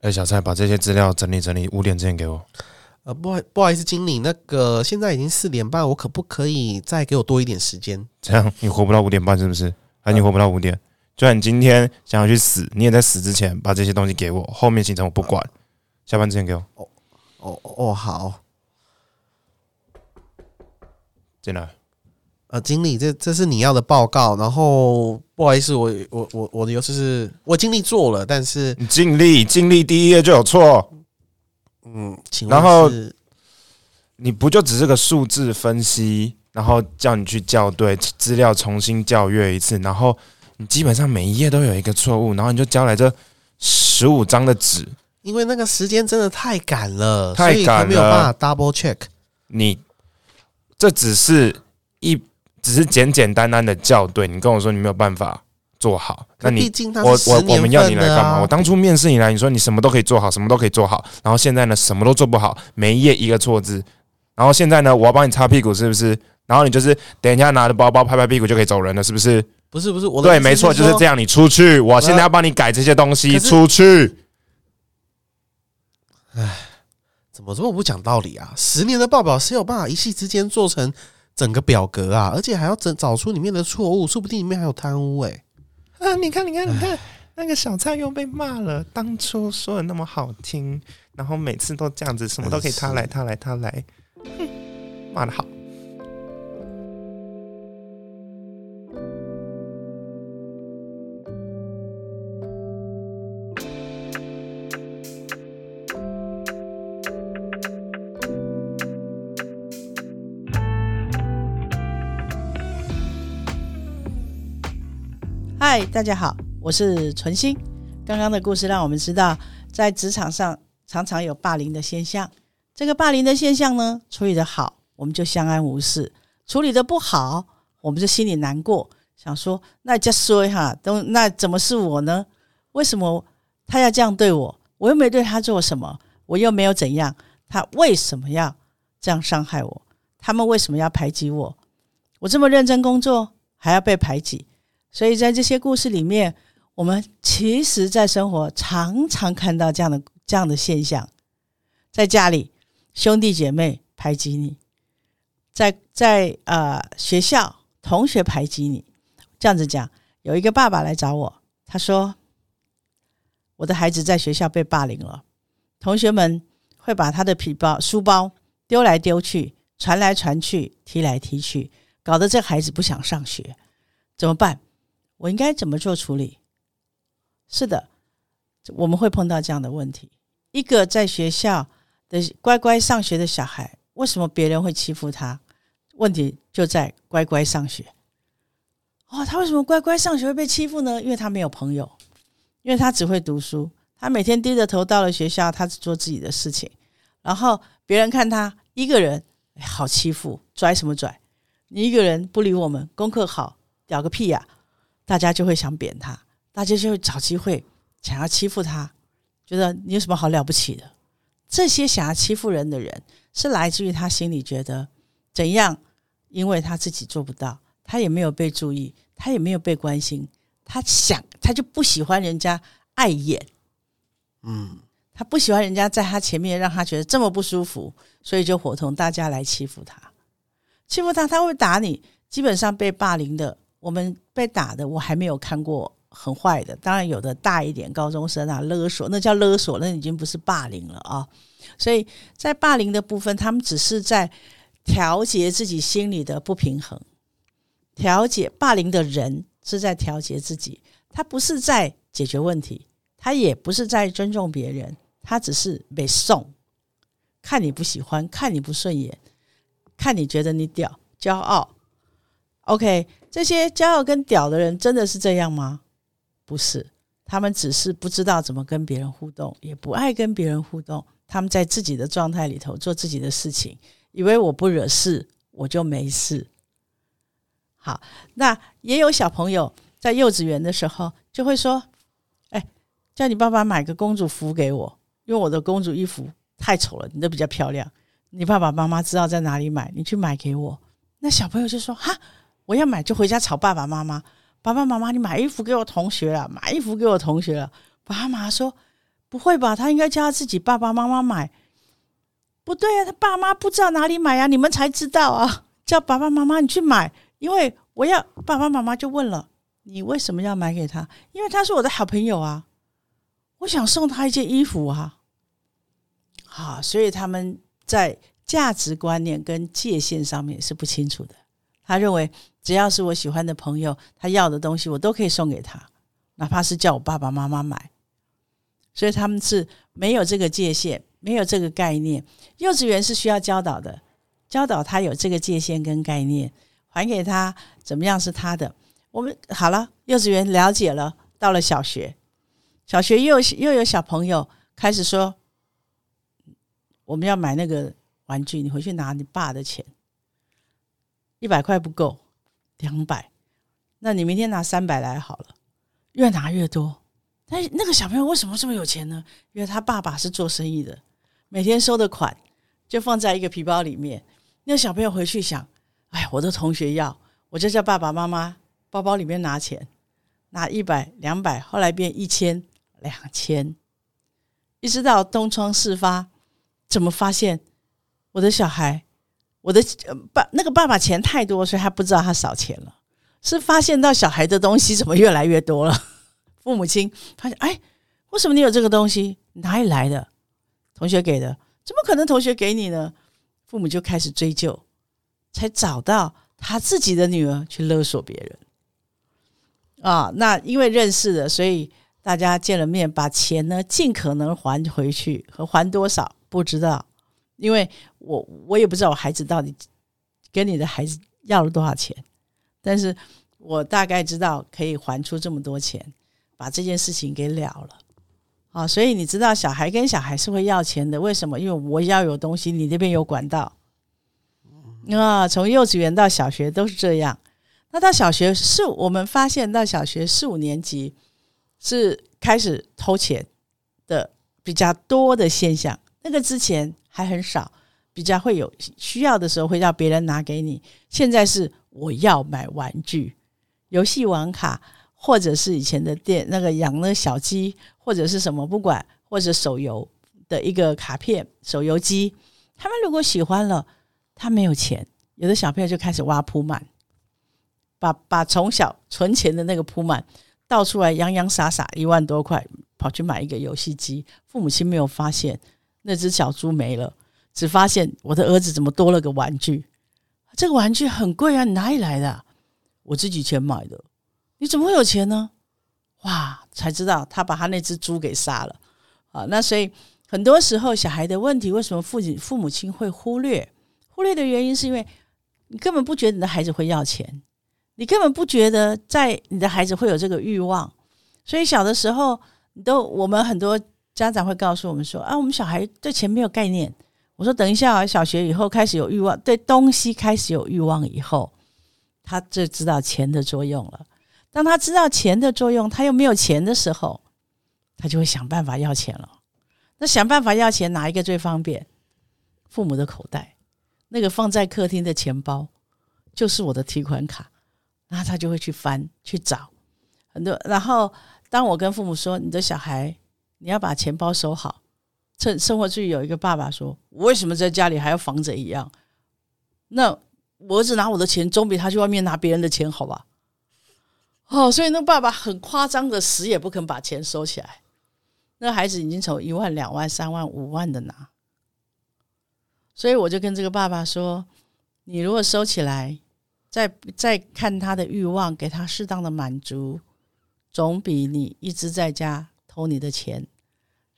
哎，小蔡，把这些资料整理整理，五点之前给我。呃，不好不好意思，经理，那个现在已经四点半，我可不可以再给我多一点时间？这样你活不到五点半是不是？还你活不到五点？就算你今天想要去死，你也在死之前把这些东西给我，后面行程我不管。下班之前给我。哦哦哦，好。进来。呃，经理，这这是你要的报告。然后不好意思，我我我我的意思是，我尽力做了，但是你尽力尽力第一页就有错。嗯，请然后你不就只是个数字分析，然后叫你去校对资料，重新校阅一次，然后你基本上每一页都有一个错误，然后你就交来这十五张的纸，因为那个时间真的太赶了，太赶了，没有办法 double check。你这只是一只是简简单单的校对，你跟我说你没有办法。做好，那你我我我们要你来干嘛？我当初面试你来，你说你什么都可以做好，什么都可以做好，然后现在呢，什么都做不好，每一页一个错字，然后现在呢，我要帮你擦屁股，是不是？然后你就是等一下拿着包包拍拍屁股就可以走人了，是不是？不是不是，我对，没错，就是这样。你出去，我现在要帮你改这些东西，出去。唉，怎么这么不讲道理啊？十年的报表谁有办法一夕之间做成整个表格啊，而且还要整找出里面的错误，说不定里面还有贪污哎。啊！你看，你看，你看，那个小蔡又被骂了。当初说的那么好听，然后每次都这样子，什么都可以他来，他来，他来，哼，骂的好。嗨，大家好，我是纯心。刚刚的故事让我们知道，在职场上常常有霸凌的现象。这个霸凌的现象呢，处理的好，我们就相安无事；处理的不好，我们就心里难过，想说那再说一下，都那怎么是我呢？为什么他要这样对我？我又没对他做什么，我又没有怎样，他为什么要这样伤害我？他们为什么要排挤我？我这么认真工作，还要被排挤？所以在这些故事里面，我们其实，在生活常常看到这样的这样的现象：在家里，兄弟姐妹排挤你；在在呃学校，同学排挤你。这样子讲，有一个爸爸来找我，他说：“我的孩子在学校被霸凌了，同学们会把他的皮包、书包丢来丢去，传来传去，踢来踢去，搞得这孩子不想上学，怎么办？”我应该怎么做处理？是的，我们会碰到这样的问题：一个在学校的乖乖上学的小孩，为什么别人会欺负他？问题就在乖乖上学。哦，他为什么乖乖上学会被欺负呢？因为他没有朋友，因为他只会读书，他每天低着头到了学校，他只做自己的事情，然后别人看他一个人好欺负，拽什么拽？你一个人不理我们，功课好，屌个屁呀！大家就会想扁他，大家就会找机会想要欺负他，觉得你有什么好了不起的？这些想要欺负人的人，是来自于他心里觉得怎样？因为他自己做不到，他也没有被注意，他也没有被关心，他想他就不喜欢人家碍眼，嗯，他不喜欢人家在他前面让他觉得这么不舒服，所以就伙同大家来欺负他，欺负他，他会打你。基本上被霸凌的。我们被打的，我还没有看过很坏的。当然有的大一点高中生啊，勒索那叫勒索，那已经不是霸凌了啊。所以在霸凌的部分，他们只是在调节自己心里的不平衡，调节霸凌的人是在调节自己，他不是在解决问题，他也不是在尊重别人，他只是被送，看你不喜欢，看你不顺眼，看你觉得你屌，骄傲。OK。这些骄傲跟屌的人真的是这样吗？不是，他们只是不知道怎么跟别人互动，也不爱跟别人互动。他们在自己的状态里头做自己的事情，以为我不惹事我就没事。好，那也有小朋友在幼稚园的时候就会说：“哎，叫你爸爸买个公主服给我，因为我的公主衣服太丑了，你的比较漂亮。你爸爸妈妈知道在哪里买，你去买给我。”那小朋友就说：“哈。”我要买就回家吵爸爸妈妈，爸爸妈妈，你买衣服给我同学了，买衣服给我同学了。爸爸妈妈说：“不会吧？他应该叫他自己爸爸妈妈买。不对啊，他爸妈不知道哪里买啊，你们才知道啊！叫爸爸妈妈你去买，因为我要爸爸妈妈就问了，你为什么要买给他？因为他是我的好朋友啊，我想送他一件衣服啊。好，所以他们在价值观念跟界限上面是不清楚的。他认为只要是我喜欢的朋友，他要的东西我都可以送给他，哪怕是叫我爸爸妈妈买。所以他们是没有这个界限。没有这个概念，幼稚园是需要教导的，教导他有这个界限跟概念，还给他怎么样是他的。我们好了，幼稚园了解了，到了小学，小学又又有小朋友开始说，我们要买那个玩具，你回去拿你爸的钱，一百块不够，两百，那你明天拿三百来好了，越拿越多。但那个小朋友为什么这么有钱呢？因为他爸爸是做生意的。每天收的款就放在一个皮包里面。那个小朋友回去想：“哎，我的同学要，我就叫爸爸妈妈包包里面拿钱，拿一百、两百，后来变一千、两千，一直到东窗事发，怎么发现我的小孩，我的爸那个爸爸钱太多，所以他不知道他少钱了，是发现到小孩的东西怎么越来越多了。父母亲发现：哎，为什么你有这个东西？哪里来的？”同学给的，怎么可能同学给你呢？父母就开始追究，才找到他自己的女儿去勒索别人。啊，那因为认识的，所以大家见了面，把钱呢尽可能还回去，和还多少不知道，因为我我也不知道我孩子到底跟你的孩子要了多少钱，但是我大概知道可以还出这么多钱，把这件事情给了了。啊，所以你知道小孩跟小孩是会要钱的，为什么？因为我要有东西，你那边有管道。啊，从幼稚园到小学都是这样。那到小学四，我们发现到小学四五年级是开始偷钱的比较多的现象。那个之前还很少，比较会有需要的时候会让别人拿给你。现在是我要买玩具、游戏王卡。或者是以前的店那个养那小鸡，或者是什么不管，或者手游的一个卡片手游机，他们如果喜欢了，他没有钱，有的小朋友就开始挖铺满，把把从小存钱的那个铺满倒出来，洋洋洒洒一万多块，跑去买一个游戏机，父母亲没有发现那只小猪没了，只发现我的儿子怎么多了个玩具，这个玩具很贵啊，你哪里来的？我自己钱买的。你怎么会有钱呢？哇，才知道他把他那只猪给杀了啊！那所以很多时候小孩的问题，为什么父亲父母亲会忽略？忽略的原因是因为你根本不觉得你的孩子会要钱，你根本不觉得在你的孩子会有这个欲望，所以小的时候你都我们很多家长会告诉我们说啊，我们小孩对钱没有概念。我说等一下，小学以后开始有欲望，对东西开始有欲望以后，他就知道钱的作用了。当他知道钱的作用，他又没有钱的时候，他就会想办法要钱了。那想办法要钱，哪一个最方便？父母的口袋，那个放在客厅的钱包，就是我的提款卡。然后他就会去翻去找很多。然后当我跟父母说：“你的小孩，你要把钱包收好。”趁生活区有一个爸爸说：“我为什么在家里还要防着一样？那我儿子拿我的钱，总比他去外面拿别人的钱好吧？”哦，所以那爸爸很夸张的，死也不肯把钱收起来。那孩子已经从一万、两万、三万、五万的拿，所以我就跟这个爸爸说：“你如果收起来，再再看他的欲望，给他适当的满足，总比你一直在家偷你的钱，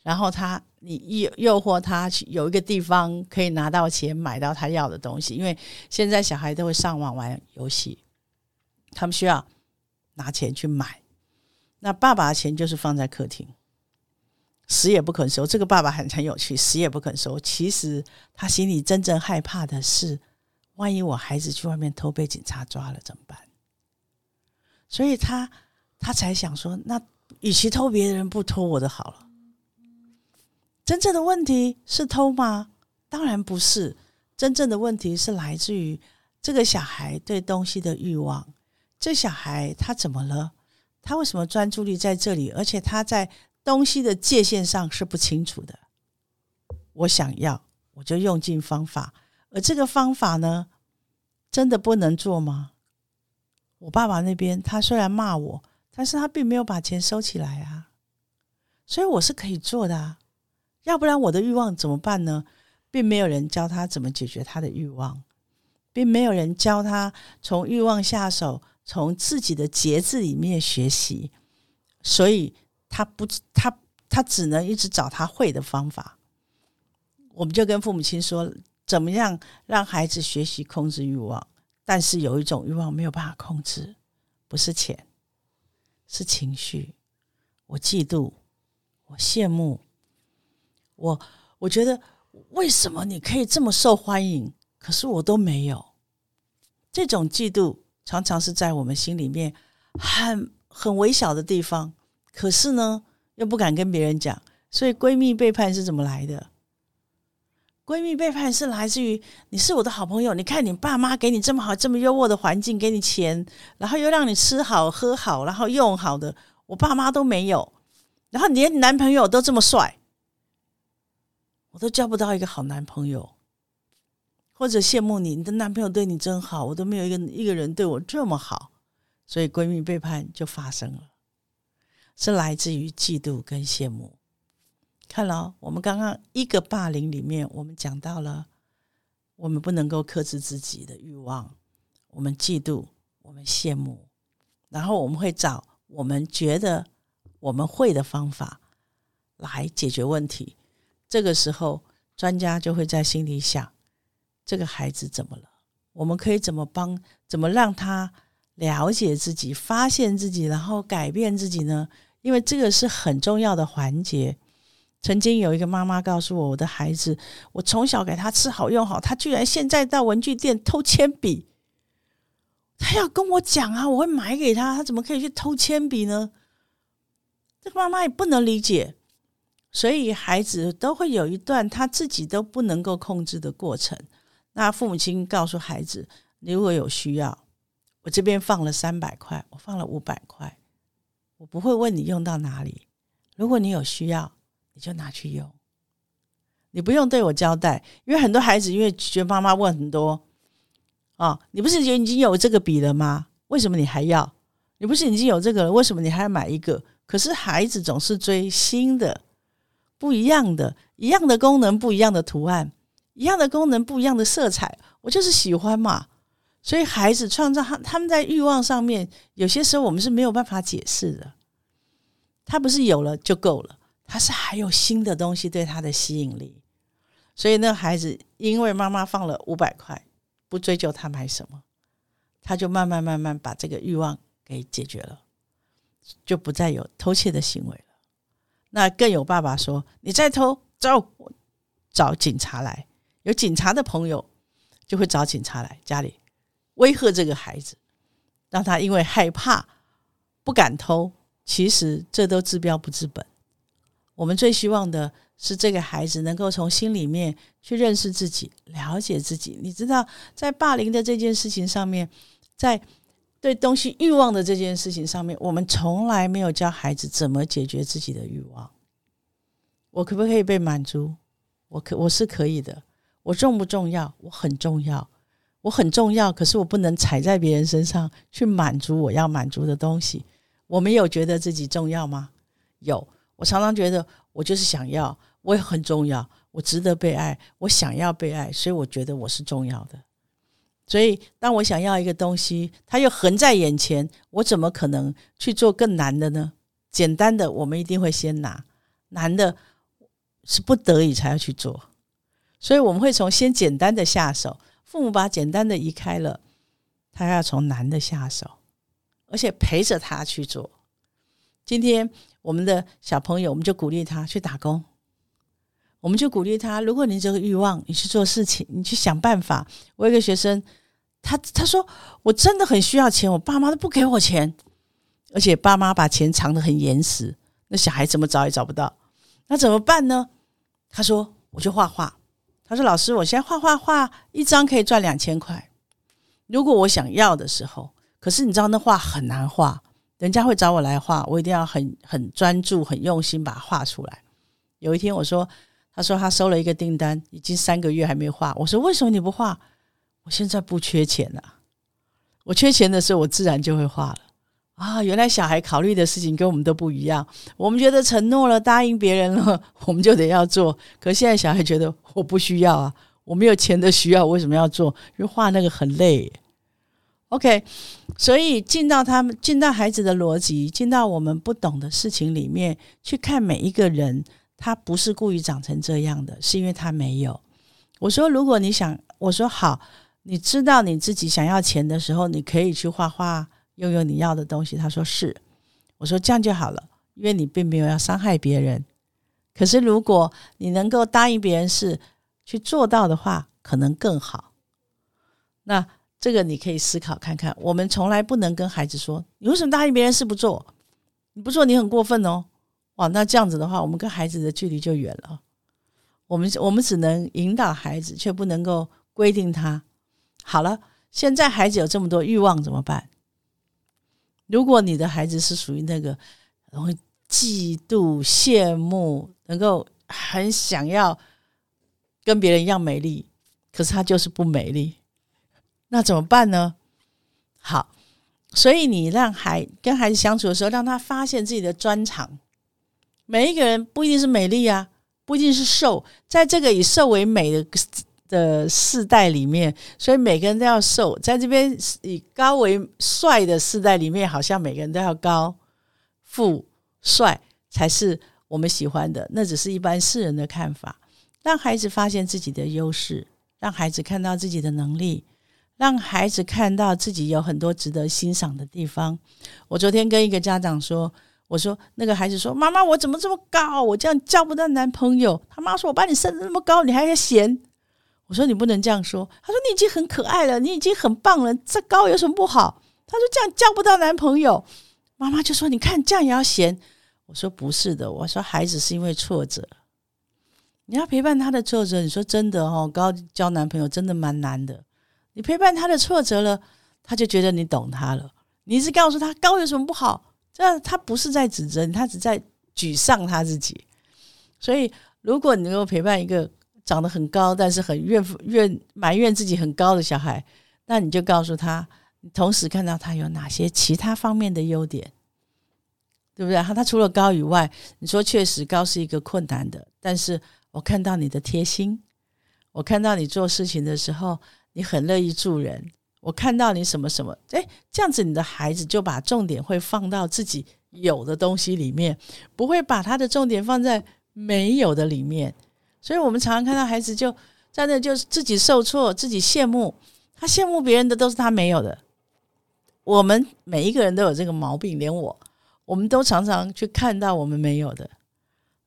然后他你诱诱惑他去有一个地方可以拿到钱，买到他要的东西。因为现在小孩都会上网玩游戏，他们需要。”拿钱去买，那爸爸的钱就是放在客厅，死也不肯收。这个爸爸很很有趣，死也不肯收。其实他心里真正害怕的是，万一我孩子去外面偷，被警察抓了怎么办？所以他他才想说，那与其偷别人，不偷我的好了。真正的问题是偷吗？当然不是。真正的问题是来自于这个小孩对东西的欲望。这小孩他怎么了？他为什么专注力在这里？而且他在东西的界限上是不清楚的。我想要，我就用尽方法，而这个方法呢，真的不能做吗？我爸爸那边，他虽然骂我，但是他并没有把钱收起来啊，所以我是可以做的啊。要不然我的欲望怎么办呢？并没有人教他怎么解决他的欲望，并没有人教他从欲望下手，从自己的节制里面学习，所以他不，他他只能一直找他会的方法。我们就跟父母亲说，怎么样让孩子学习控制欲望？但是有一种欲望没有办法控制，不是钱，是情绪。我嫉妒，我羡慕，我我觉得为什么你可以这么受欢迎，可是我都没有？这种嫉妒常常是在我们心里面很很微小的地方，可是呢又不敢跟别人讲。所以闺蜜背叛是怎么来的？闺蜜背叛是来自于你是我的好朋友，你看你爸妈给你这么好、这么优渥的环境，给你钱，然后又让你吃好、喝好，然后用好的，我爸妈都没有，然后连男朋友都这么帅，我都交不到一个好男朋友，或者羡慕你，你的男朋友对你真好，我都没有一个一个人对我这么好，所以闺蜜背叛就发生了，是来自于嫉妒跟羡慕。看了，我们刚刚一个霸凌里面，我们讲到了，我们不能够克制自己的欲望，我们嫉妒，我们羡慕，然后我们会找我们觉得我们会的方法来解决问题。这个时候，专家就会在心里想：这个孩子怎么了？我们可以怎么帮？怎么让他了解自己、发现自己，然后改变自己呢？因为这个是很重要的环节。曾经有一个妈妈告诉我：“我的孩子，我从小给他吃好用好，他居然现在到文具店偷铅笔。他要跟我讲啊，我会买给他，他怎么可以去偷铅笔呢？”这个妈妈也不能理解，所以孩子都会有一段他自己都不能够控制的过程。那父母亲告诉孩子：“你如果有需要，我这边放了三百块，我放了五百块，我不会问你用到哪里。如果你有需要。”你就拿去用，你不用对我交代，因为很多孩子因为觉得妈妈问很多啊，你不是已经有这个笔了吗？为什么你还要？你不是已经有这个了，为什么你还要买一个？可是孩子总是追新的、不一样的、一样的功能、不一样的图案、一样的功能、不一样的色彩，我就是喜欢嘛。所以孩子创造他他们在欲望上面，有些时候我们是没有办法解释的。他不是有了就够了。他是还有新的东西对他的吸引力，所以那孩子因为妈妈放了五百块，不追究他买什么，他就慢慢慢慢把这个欲望给解决了，就不再有偷窃的行为了。那更有爸爸说：“你再偷，走，找警察来。”有警察的朋友就会找警察来家里威吓这个孩子，让他因为害怕不敢偷。其实这都治标不治本。我们最希望的是这个孩子能够从心里面去认识自己、了解自己。你知道，在霸凌的这件事情上面，在对东西欲望的这件事情上面，我们从来没有教孩子怎么解决自己的欲望。我可不可以被满足？我可我是可以的。我重不重要？我很重要。我很重要，可是我不能踩在别人身上去满足我要满足的东西。我们有觉得自己重要吗？有。我常常觉得，我就是想要，我也很重要，我值得被爱，我想要被爱，所以我觉得我是重要的。所以，当我想要一个东西，它又横在眼前，我怎么可能去做更难的呢？简单的，我们一定会先拿；难的，是不得已才要去做。所以，我们会从先简单的下手。父母把简单的移开了，他要从难的下手，而且陪着他去做。今天。我们的小朋友，我们就鼓励他去打工。我们就鼓励他，如果你这个欲望，你去做事情，你去想办法。我有个学生，他他说我真的很需要钱，我爸妈都不给我钱，而且爸妈把钱藏得很严实，那小孩怎么找也找不到。那怎么办呢？他说我就画画。他说老师，我现在画画画一张可以赚两千块。如果我想要的时候，可是你知道那画很难画。人家会找我来画，我一定要很很专注、很用心把它画出来。有一天我说，他说他收了一个订单，已经三个月还没画。我说为什么你不画？我现在不缺钱了，我缺钱的时候我自然就会画了。啊，原来小孩考虑的事情跟我们都不一样。我们觉得承诺了、答应别人了，我们就得要做。可现在小孩觉得我不需要啊，我没有钱的需要，为什么要做？因为画那个很累。OK，所以进到他们、进到孩子的逻辑，进到我们不懂的事情里面去看每一个人，他不是故意长成这样的，是因为他没有。我说，如果你想，我说好，你知道你自己想要钱的时候，你可以去画画。拥有你要的东西，他说是，我说这样就好了，因为你并没有要伤害别人。可是如果你能够答应别人事去做到的话，可能更好。那这个你可以思考看看。我们从来不能跟孩子说，你为什么答应别人事不做？你不做你很过分哦。哇，那这样子的话，我们跟孩子的距离就远了。我们我们只能引导孩子，却不能够规定他。好了，现在孩子有这么多欲望怎么办？如果你的孩子是属于那个容易嫉妒、羡慕，能够很想要跟别人一样美丽，可是他就是不美丽，那怎么办呢？好，所以你让孩跟孩子相处的时候，让他发现自己的专长。每一个人不一定是美丽啊，不一定是瘦，在这个以瘦为美的。的世代里面，所以每个人都要瘦。在这边以高为帅的世代里面，好像每个人都要高、富、帅才是我们喜欢的。那只是一般世人的看法。让孩子发现自己的优势，让孩子看到自己的能力，让孩子看到自己有很多值得欣赏的地方。我昨天跟一个家长说：“我说那个孩子说，妈妈，我怎么这么高？我这样交不到男朋友。”他妈说：“我把你生的那么高，你还要嫌？”我说你不能这样说。他说你已经很可爱了，你已经很棒了，这高有什么不好？他说这样交不到男朋友。妈妈就说你看这样也要嫌。我说不是的，我说孩子是因为挫折，你要陪伴他的挫折。你说真的哦，高交男朋友真的蛮难的。你陪伴他的挫折了，他就觉得你懂他了。你是告诉他高有什么不好？这样他不是在指责你，他只在沮丧他自己。所以如果你能够陪伴一个。长得很高，但是很怨怨埋怨自己很高的小孩，那你就告诉他，你同时看到他有哪些其他方面的优点，对不对？他他除了高以外，你说确实高是一个困难的，但是我看到你的贴心，我看到你做事情的时候，你很乐意助人，我看到你什么什么，诶，这样子你的孩子就把重点会放到自己有的东西里面，不会把他的重点放在没有的里面。所以，我们常常看到孩子就在那，就是自己受挫，自己羡慕，他羡慕别人的都是他没有的。我们每一个人都有这个毛病，连我，我们都常常去看到我们没有的，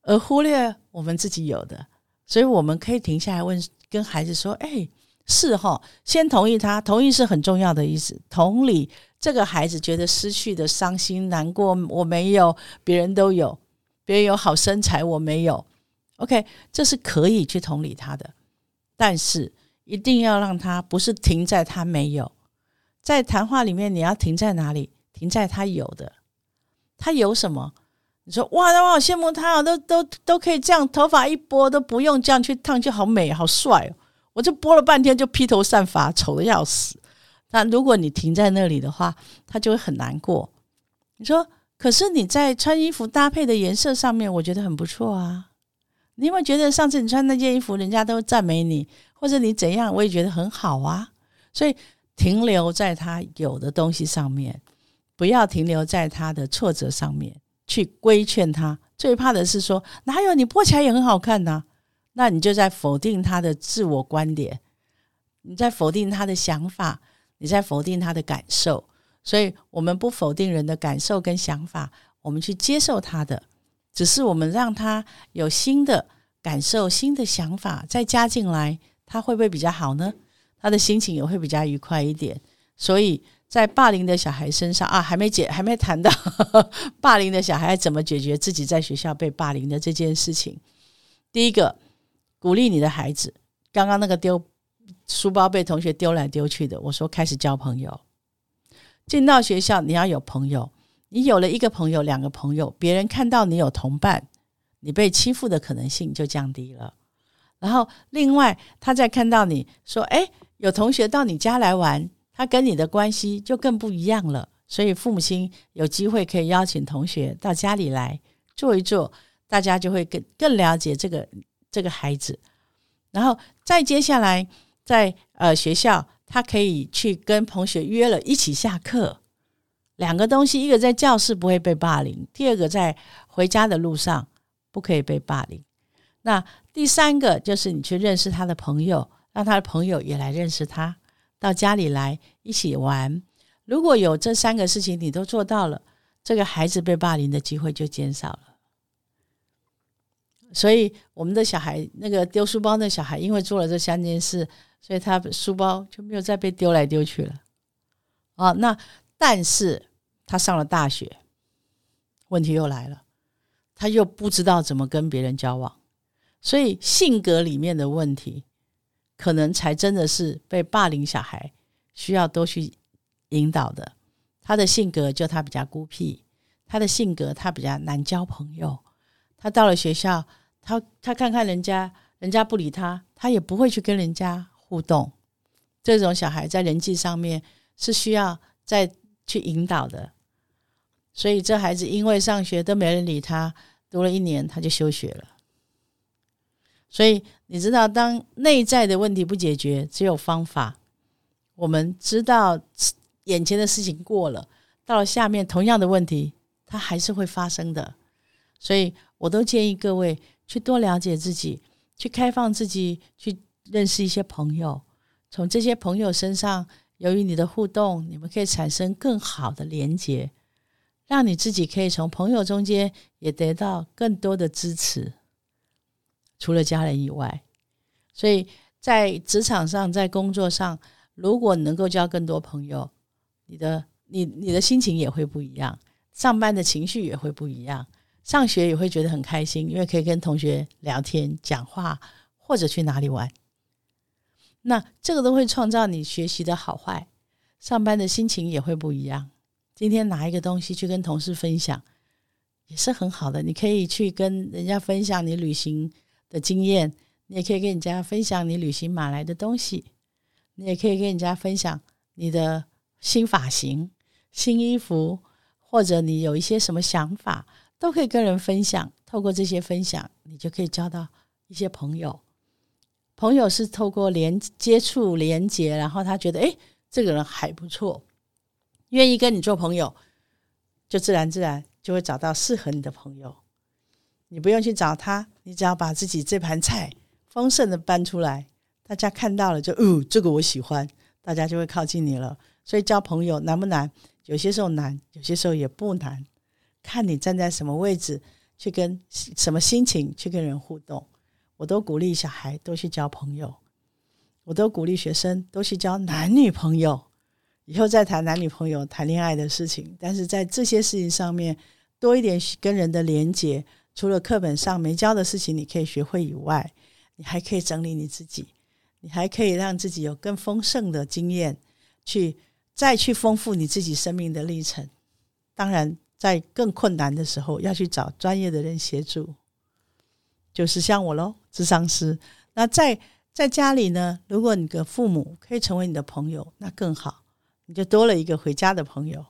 而忽略我们自己有的。所以，我们可以停下来问，跟孩子说：“哎，是哈，先同意他，同意是很重要的意思。同理，这个孩子觉得失去的伤心难过，我没有，别人都有，别人有好身材，我没有。” OK，这是可以去同理他的，但是一定要让他不是停在他没有，在谈话里面你要停在哪里？停在他有的，他有什么？你说哇，我好羡慕他啊，都都都可以这样，头发一拨都不用这样去烫，就好美好帅哦！我就拨了半天就披头散发，丑的要死。那如果你停在那里的话，他就会很难过。你说，可是你在穿衣服搭配的颜色上面，我觉得很不错啊。你有没有觉得上次你穿那件衣服，人家都赞美你，或者你怎样，我也觉得很好啊。所以停留在他有的东西上面，不要停留在他的挫折上面去规劝他。最怕的是说，哪有你播起来也很好看呢？那你就在否定他的自我观点，你在否定他的想法，你在否定他的感受。所以我们不否定人的感受跟想法，我们去接受他的。只是我们让他有新的感受、新的想法再加进来，他会不会比较好呢？他的心情也会比较愉快一点。所以在霸凌的小孩身上啊，还没解，还没谈到 霸凌的小孩怎么解决自己在学校被霸凌的这件事情。第一个，鼓励你的孩子。刚刚那个丢书包被同学丢来丢去的，我说开始交朋友。进到学校，你要有朋友。你有了一个朋友、两个朋友，别人看到你有同伴，你被欺负的可能性就降低了。然后，另外他再看到你说：“哎，有同学到你家来玩，他跟你的关系就更不一样了。”所以，父母亲有机会可以邀请同学到家里来坐一坐，大家就会更更了解这个这个孩子。然后再接下来，在呃学校，他可以去跟同学约了一起下课。两个东西，一个在教室不会被霸凌，第二个在回家的路上不可以被霸凌。那第三个就是你去认识他的朋友，让他的朋友也来认识他，到家里来一起玩。如果有这三个事情你都做到了，这个孩子被霸凌的机会就减少了。所以我们的小孩，那个丢书包的小孩，因为做了这三件事，所以他书包就没有再被丢来丢去了。哦，那但是他上了大学，问题又来了，他又不知道怎么跟别人交往。所以性格里面的问题，可能才真的是被霸凌小孩需要多去引导的。他的性格就他比较孤僻，他的性格他比较难交朋友。他到了学校，他他看看人家人家不理他，他也不会去跟人家互动。这种小孩在人际上面是需要再去引导的。所以这孩子因为上学都没人理他，读了一年他就休学了。所以你知道，当内在的问题不解决，只有方法。我们知道眼前的事情过了，到了下面同样的问题，它还是会发生的。所以我都建议各位去多了解自己，去开放自己，去认识一些朋友。从这些朋友身上，由于你的互动，你们可以产生更好的连接，让你自己可以从朋友中间也得到更多的支持。除了家人以外，所以在职场上，在工作上，如果能够交更多朋友，你的你你的心情也会不一样，上班的情绪也会不一样，上学也会觉得很开心，因为可以跟同学聊天、讲话，或者去哪里玩。那这个都会创造你学习的好坏，上班的心情也会不一样。今天拿一个东西去跟同事分享，也是很好的。你可以去跟人家分享你旅行。的经验，你也可以跟人家分享你旅行买来的东西，你也可以跟人家分享你的新发型、新衣服，或者你有一些什么想法，都可以跟人分享。透过这些分享，你就可以交到一些朋友。朋友是透过连接触、连接，然后他觉得哎，这个人还不错，愿意跟你做朋友，就自然自然就会找到适合你的朋友。你不用去找他，你只要把自己这盘菜丰盛的搬出来，大家看到了就哦，这个我喜欢，大家就会靠近你了。所以交朋友难不难？有些时候难，有些时候也不难，看你站在什么位置，去跟什么心情去跟人互动。我都鼓励小孩都去交朋友，我都鼓励学生都去交男女朋友，以后再谈男女朋友谈恋爱的事情。但是在这些事情上面，多一点跟人的连接。除了课本上没教的事情，你可以学会以外，你还可以整理你自己，你还可以让自己有更丰盛的经验，去再去丰富你自己生命的历程。当然，在更困难的时候，要去找专业的人协助，就是像我喽，智商师。那在在家里呢，如果你的父母可以成为你的朋友，那更好，你就多了一个回家的朋友。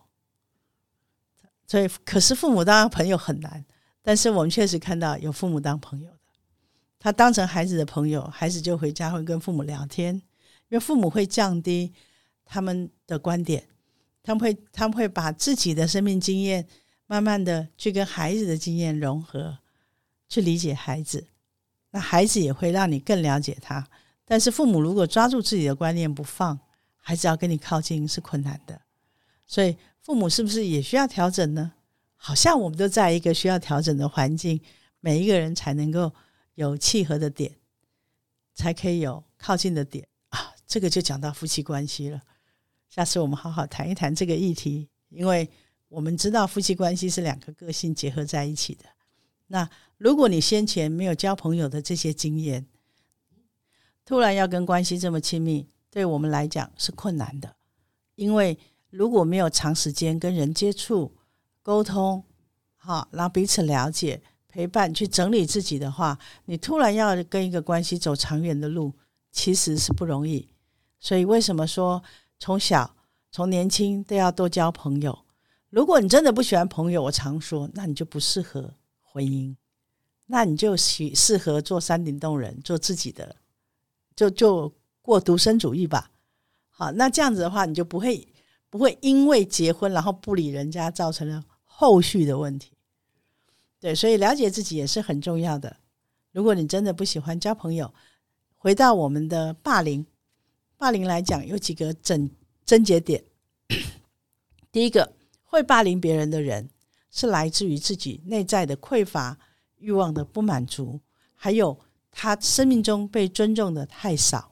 所以，可是父母当朋友很难。但是我们确实看到有父母当朋友的，他当成孩子的朋友，孩子就回家会跟父母聊天，因为父母会降低他们的观点，他们会他们会把自己的生命经验慢慢的去跟孩子的经验融合，去理解孩子，那孩子也会让你更了解他。但是父母如果抓住自己的观念不放，孩子要跟你靠近是困难的，所以父母是不是也需要调整呢？好像我们都在一个需要调整的环境，每一个人才能够有契合的点，才可以有靠近的点啊。这个就讲到夫妻关系了。下次我们好好谈一谈这个议题，因为我们知道夫妻关系是两个个性结合在一起的。那如果你先前没有交朋友的这些经验，突然要跟关系这么亲密，对我们来讲是困难的，因为如果没有长时间跟人接触。沟通，好，然后彼此了解、陪伴，去整理自己的话，你突然要跟一个关系走长远的路，其实是不容易。所以为什么说从小从年轻都要多交朋友？如果你真的不喜欢朋友，我常说，那你就不适合婚姻，那你就喜适合做山顶洞人，做自己的，就就过独身主义吧。好，那这样子的话，你就不会不会因为结婚然后不理人家，造成了后续的问题。对，所以了解自己也是很重要的。如果你真的不喜欢交朋友，回到我们的霸凌。霸凌来讲，有几个整症结点。第一个，会霸凌别人的人，是来自于自己内在的匮乏、欲望的不满足，还有他生命中被尊重的太少。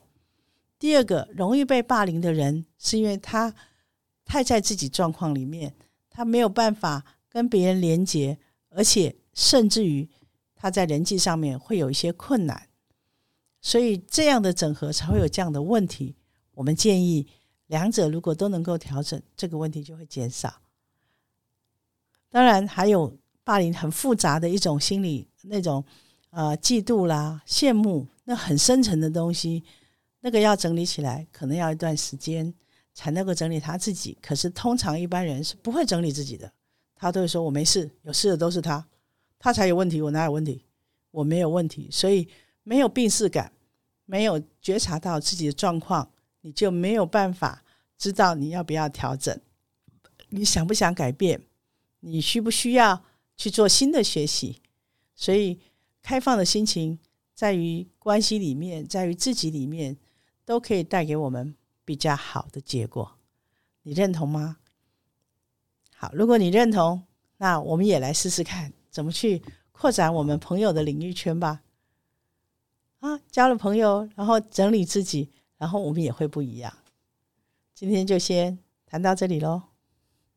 第二个，容易被霸凌的人，是因为他太在自己状况里面，他没有办法跟别人连接，而且甚至于他在人际上面会有一些困难，所以这样的整合才会有这样的问题。我们建议两者如果都能够调整，这个问题就会减少。当然，还有霸凌很复杂的一种心理，那种呃嫉妒啦、羡慕，那很深层的东西，那个要整理起来，可能要一段时间才能够整理他自己。可是通常一般人是不会整理自己的，他都会说我没事，有事的都是他，他才有问题，我哪有问题？我没有问题，所以没有病视感，没有觉察到自己的状况。你就没有办法知道你要不要调整，你想不想改变，你需不需要去做新的学习？所以，开放的心情在于关系里面，在于自己里面，都可以带给我们比较好的结果。你认同吗？好，如果你认同，那我们也来试试看怎么去扩展我们朋友的领域圈吧。啊，交了朋友，然后整理自己。然后我们也会不一样。今天就先谈到这里喽。